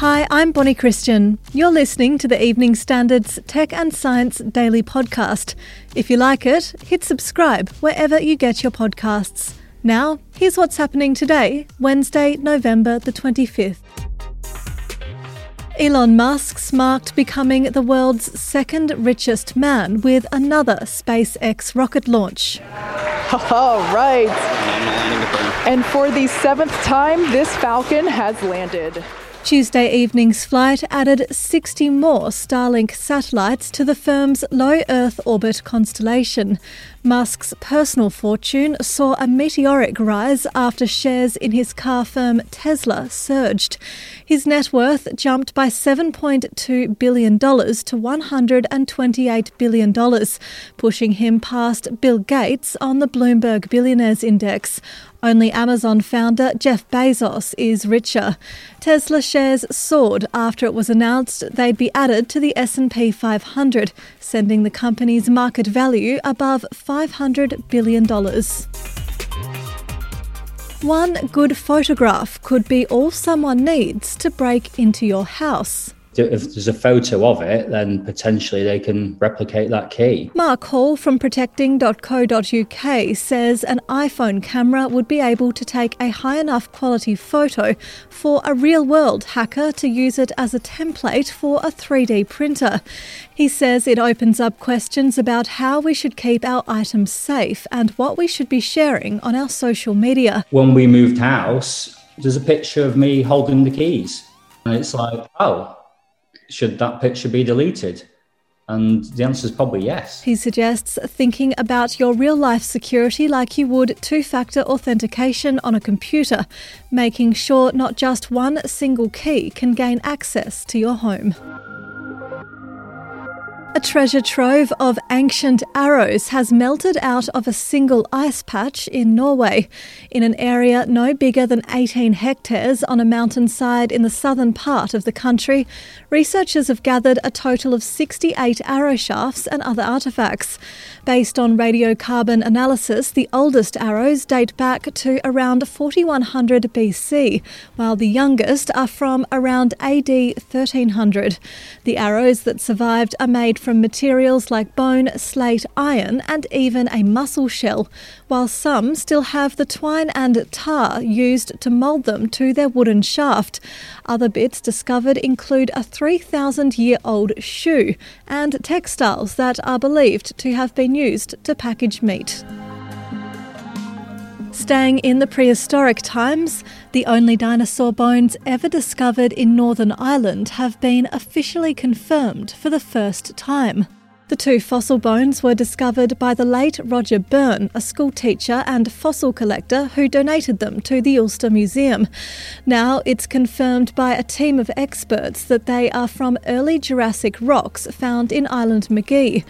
Hi, I'm Bonnie Christian. You're listening to the Evening Standards Tech and Science Daily Podcast. If you like it, hit subscribe wherever you get your podcasts. Now, here's what's happening today, Wednesday, November the 25th. Elon Musk's marked becoming the world's second richest man with another SpaceX rocket launch. All right. And for the seventh time, this Falcon has landed. Tuesday evening's flight added 60 more Starlink satellites to the firm's low Earth orbit constellation. Musk's personal fortune saw a meteoric rise after shares in his car firm Tesla surged. His net worth jumped by $7.2 billion to $128 billion, pushing him past Bill Gates on the Bloomberg Billionaires Index. Only Amazon founder Jeff Bezos is richer. Tesla shares soared after it was announced they'd be added to the S&P 500, sending the company's market value above $500 billion. One good photograph could be all someone needs to break into your house. If there's a photo of it, then potentially they can replicate that key. Mark Hall from protecting.co.uk says an iPhone camera would be able to take a high enough quality photo for a real world hacker to use it as a template for a 3D printer. He says it opens up questions about how we should keep our items safe and what we should be sharing on our social media. When we moved house, there's a picture of me holding the keys. And it's like, oh, should that picture be deleted? And the answer is probably yes. He suggests thinking about your real life security like you would two factor authentication on a computer, making sure not just one single key can gain access to your home. A treasure trove of ancient arrows has melted out of a single ice patch in Norway. In an area no bigger than 18 hectares on a mountainside in the southern part of the country, researchers have gathered a total of 68 arrow shafts and other artefacts. Based on radiocarbon analysis, the oldest arrows date back to around 4100 BC, while the youngest are from around AD 1300. The arrows that survived are made from materials like bone, slate, iron, and even a mussel shell, while some still have the twine and tar used to mould them to their wooden shaft. Other bits discovered include a 3,000 year old shoe and textiles that are believed to have been used to package meat. Staying in the prehistoric times, the only dinosaur bones ever discovered in Northern Ireland have been officially confirmed for the first time. The two fossil bones were discovered by the late Roger Byrne, a schoolteacher and fossil collector who donated them to the Ulster Museum. Now it's confirmed by a team of experts that they are from early Jurassic rocks found in Islandmagee.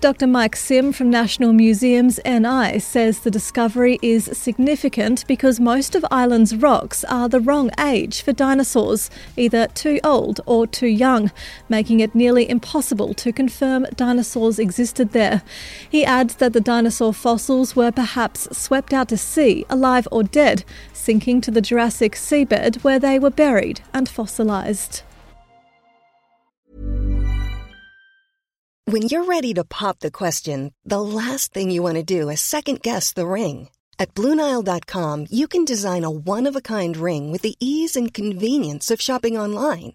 Dr. Mike Sim from National Museums NI says the discovery is significant because most of Ireland's rocks are the wrong age for dinosaurs, either too old or too young, making it nearly impossible to confirm dinosaurs existed there. He adds that the dinosaur fossils were perhaps swept out to sea, alive or dead, sinking to the Jurassic seabed where they were buried and fossilised. When you're ready to pop the question, the last thing you want to do is second guess the ring. At Bluenile.com, you can design a one of a kind ring with the ease and convenience of shopping online.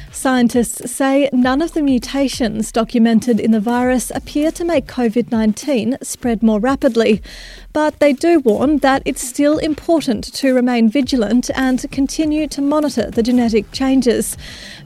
Scientists say none of the mutations documented in the virus appear to make COVID 19 spread more rapidly. But they do warn that it's still important to remain vigilant and continue to monitor the genetic changes.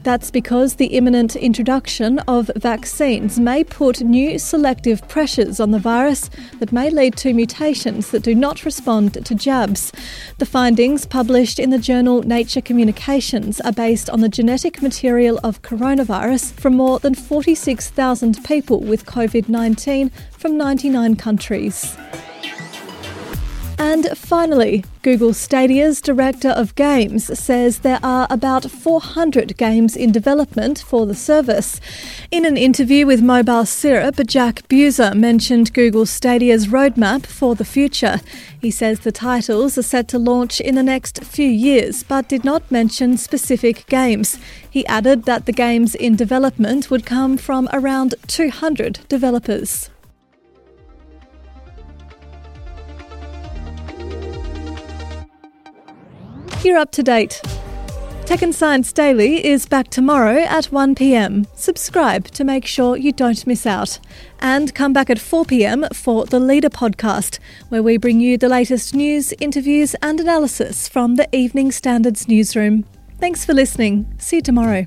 That's because the imminent introduction of vaccines may put new selective pressures on the virus that may lead to mutations that do not respond to jabs. The findings, published in the journal Nature Communications, are based on the genetic material of coronavirus from more than 46,000 people with COVID 19 from 99 countries. And finally, Google Stadia's director of games says there are about 400 games in development for the service. In an interview with Mobile Syrup, Jack Buser mentioned Google Stadia's roadmap for the future. He says the titles are set to launch in the next few years, but did not mention specific games. He added that the games in development would come from around 200 developers. You're up to date. Tech and Science Daily is back tomorrow at 1pm. Subscribe to make sure you don't miss out. And come back at 4pm for the Leader podcast, where we bring you the latest news, interviews, and analysis from the Evening Standards newsroom. Thanks for listening. See you tomorrow.